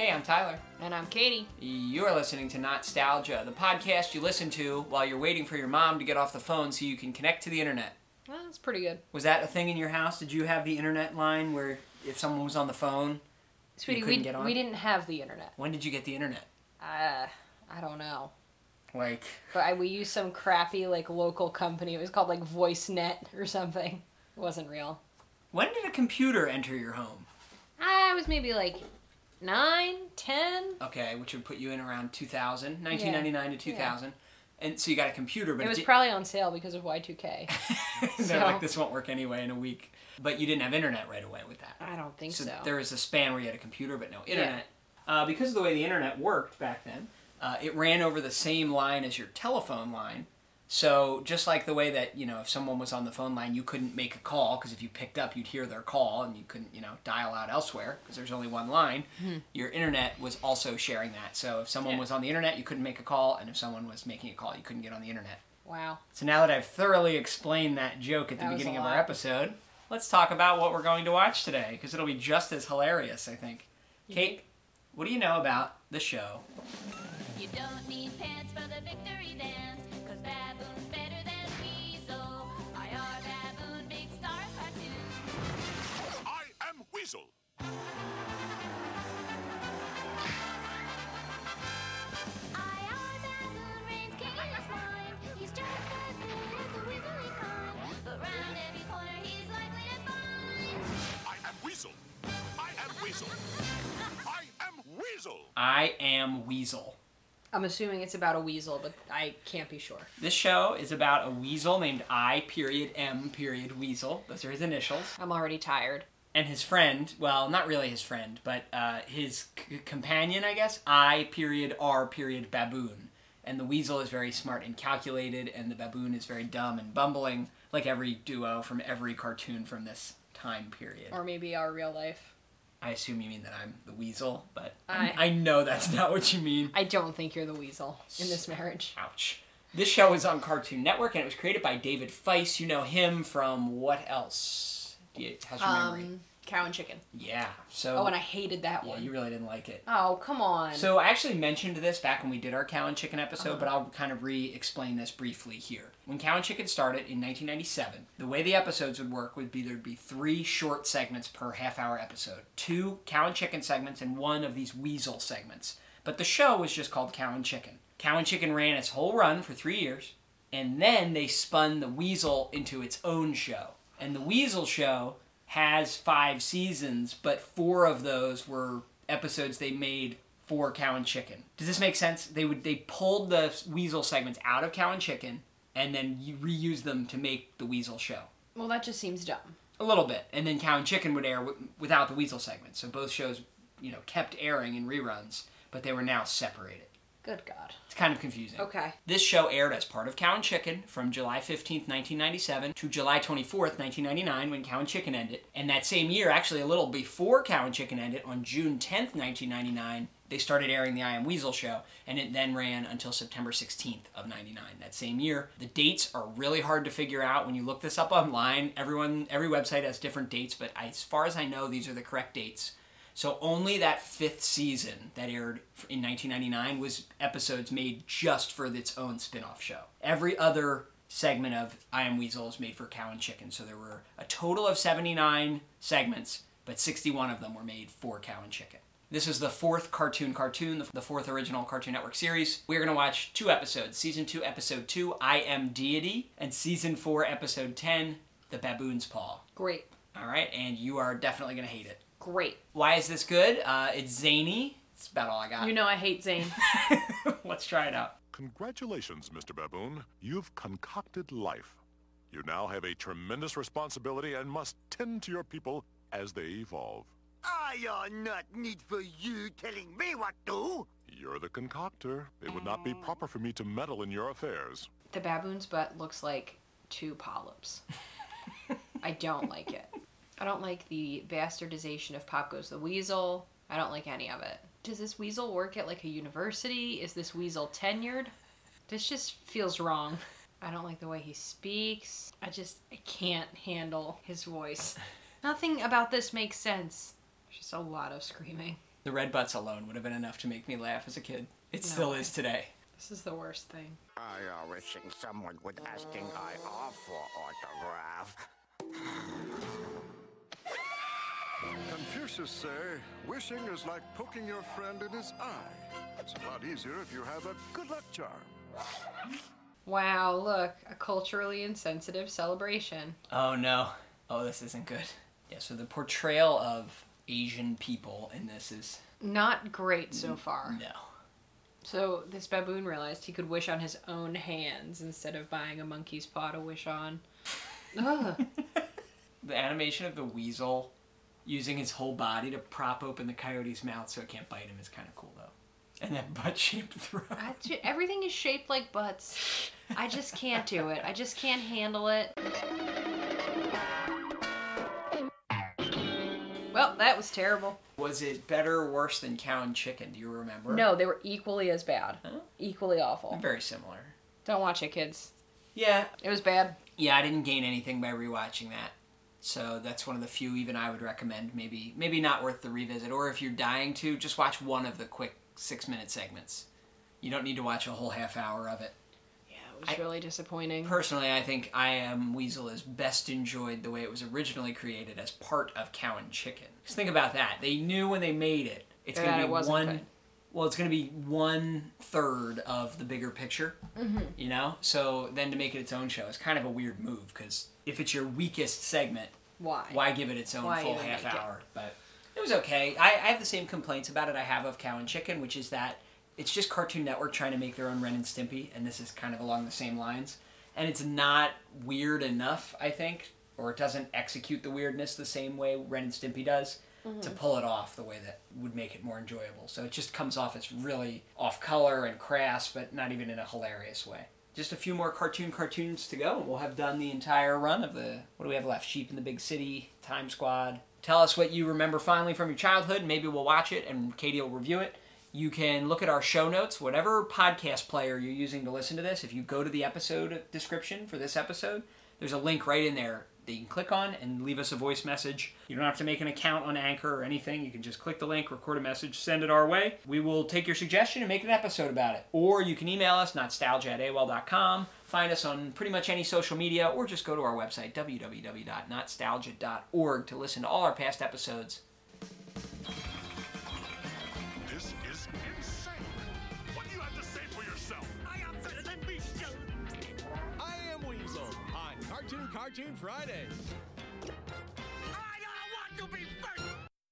Hey, I'm Tyler. And I'm Katie. You're listening to Nostalgia, the podcast you listen to while you're waiting for your mom to get off the phone so you can connect to the internet. Well, that's pretty good. Was that a thing in your house? Did you have the internet line where if someone was on the phone, Sweetie, couldn't we, get on? we didn't have the internet. when did you get the internet? Uh, I don't know. Like, But I, we used some crappy, like, local company. It was called, like, VoiceNet or something. It wasn't real. when did a computer enter your home? I was maybe, like, nine, ten. Okay, which would put you in around 2000, 1999 to 2000. And so you got a computer, but It was di- probably on sale because of Y2K. they're so- like, this won't work anyway in a week. But you didn't have internet right away with that. I don't think so. So there was a span where you had a computer but no internet. Uh, because of the way the internet worked back then, uh, it ran over the same line as your telephone line. So just like the way that you know, if someone was on the phone line, you couldn't make a call because if you picked up, you'd hear their call and you couldn't you know dial out elsewhere because there's only one line. Your internet was also sharing that. So if someone Hmm. Yeah. was on the internet, you couldn't make a call, and if someone was making a call, you couldn't get on the internet. wow. So now that I've thoroughly explained that joke at the That was beginning of our episode, let's talk about what we're going to watch today because it'll be just as hilarious, I think. Kate, what do you know about the show? You don't need pants for the victory dance, cause Baboon's better than Weasel. IR Baboon, big star cartoon. I am Weasel. IR Baboon reigns king in his mind. He's just as good as the weaselly kind. But round every corner he's likely to find. I am Weasel. I am Weasel. I am Weasel. I am assuming it's about a weasel, but I can't be sure. This show is about a weasel named I period M period Weasel. Those are his initials. I'm already tired. And his friend, well, not really his friend, but uh, his c- companion, I guess, I period R period Baboon. And the weasel is very smart and calculated, and the baboon is very dumb and bumbling, like every duo from every cartoon from this time period. Or maybe our real life. I assume you mean that I'm the weasel, but I, I- know that's not what you mean. I don't think you're the weasel in this marriage. Ouch. This show is on Cartoon Network, and it was created by David Feiss. You know him from what else? Do you, how's your memory? Um, Cow and chicken. Yeah. So. Oh, and I hated that yeah, one. you really didn't like it. Oh, come on. So I actually mentioned this back when we did our Cow and Chicken episode, but I'll kind of re-explain this briefly here. When Cow and Chicken started in 1997, the way the episodes would work would be there'd be three short segments per half-hour episode, two Cow and Chicken segments and one of these Weasel segments. But the show was just called Cow and Chicken. Cow and Chicken ran its whole run for three years, and then they spun the Weasel into its own show. And the Weasel show has five seasons, but four of those were episodes they made for Cow and Chicken. Does this make sense? They would they pulled the Weasel segments out of Cow and Chicken and then reused them to make the Weasel show. well, that just seems dumb. A little bit, and then Cow and Chicken would air w- without the Weasel segments. So both shows, you know, kept airing in reruns, but they were now separated. Good God. It's kind of confusing. Okay. This show aired as part of Cow and Chicken from July 15th, 1997 to July 24th, 1999 when Cow and Chicken ended. And that same year, actually a little before Cow and Chicken ended, on June 10th, 1999, they started airing the I Am Weasel show, and it then ran until September 16th of 99 that same year. The dates are really hard to figure out when you look this up online. Everyone, every website has different dates, but as far as I know, these are the correct dates. So only that fifth season that aired in 1999 was episodes made just for its own spin-off show. Every other segment of I Am Weasel is made for Cow and Chicken. So there were a total of 79 segments, but 61 of them were made for Cow and Chicken. This is the fourth cartoon cartoon, the- the fourth original Cartoon Network series. We're going to watch two episodes. Season 2, Episode 2, I Am Deity, and Season 4, Episode 10, The Baboon's Paw. Great. All right, and you are definitely going to hate it. Great. Why is this good? Uh, it's zany. It's about all I got. You know I hate Zane. Let's try it out. Congratulations, Mr. Baboon. You've concocted life. You now have a tremendous responsibility and must tend to your people as they evolve. I are not need for you telling me what to. You're the concoctor. It would not be proper for me to meddle in your affairs. the baboon's butt looks like two polyps. I don't like it. I don't like the bastardization of Pop Goes the Weasel. I don't like any of it. Does this weasel work at like a university? Is this weasel tenured? This just feels wrong. I don't like the way he speaks. I just I can't handle his voice. Nothing about this makes sense. Just a lot of screaming. The red butts alone would have been enough to make me laugh as a kid. It still way. is today. This is the worst thing. I uh, wishing someone would asking I offer autograph. Confucius say, wishing is like poking your friend in his eye. It's a lot easier if you have a good luck charm. Wow, look, a culturally insensitive celebration. Oh no. Oh, this isn't good. Yeah, so the portrayal of Asian people in this is Not great so far. no. So this baboon realized he could wish on his own hands instead of buying a monkey's paw to wish on. Ugh. The animation of the weasel using his whole body to prop open the coyote's mouth so it can't bite him is kind of cool though. And that butt-shaped throat. I everything is shaped like butts. I just can't do it. I just can't handle it. Well, that was terrible. Was it better or worse than cow and chicken? Do you remember? No, they were equally as bad. Huh? Equally awful. Very similar. Don't watch it, kids. Yeah, It was bad. yeah. I didn't gain anything by rewatching that, so that's one of the few even I would recommend. Maybe, maybe not worth the revisit. Or if you're dying to, just watch one of the quick six-minute segments. You don't need to watch a whole half hour of it. Yeah, it was I- really disappointing. Personally, I think I Am Weasel is best enjoyed the way it was originally created as part of Cow and Chicken. Just think about that. They knew when they made it, it's going to be one. good. Well, it's going to be one third of the bigger picture. Mm-hmm. You know, so then to make it its own show is kind of a weird move because if it's your weakest segment, Why? why give it its own Why full half make it? hour? But it was okay. I, I have the same complaints about it I have of Cow and Chicken, which is that it's just Cartoon Network trying to make their own Ren and Stimpy, and this is kind of along the same lines. And it's not weird enough, I think, or it doesn't execute the weirdness the same way Ren and Stimpy does Mm-hmm. to pull it off the way that would make it more enjoyable. So it just comes off as really off color and crass, but not even in a hilarious way. Just a few more cartoon cartoons to go, and we'll have done the entire run of the. What do we have left? Sheep in the Big City, Time Squad. Tell us what you remember finally from your childhood. Maybe we'll watch it, and Katie will review it. You can look at our show notes, whatever podcast player you're using to listen to this. If you go to the episode description for this episode, there's a link right in there that you can click on and leave us a voice message. You don't have to make an account on Anchor or anything. You can just click the link, record a message, send it our way. We will take your suggestion and make an episode about it. Or you can email us, nostalgia at AOL.com. Find us on pretty much any social media, or just go to our website, www.nostalgia.org, to listen to all our past episodes. This is insane. What do you have to say for yourself? I am better than Weasel. I am Weasel on Cartoon Cartoon Fridays.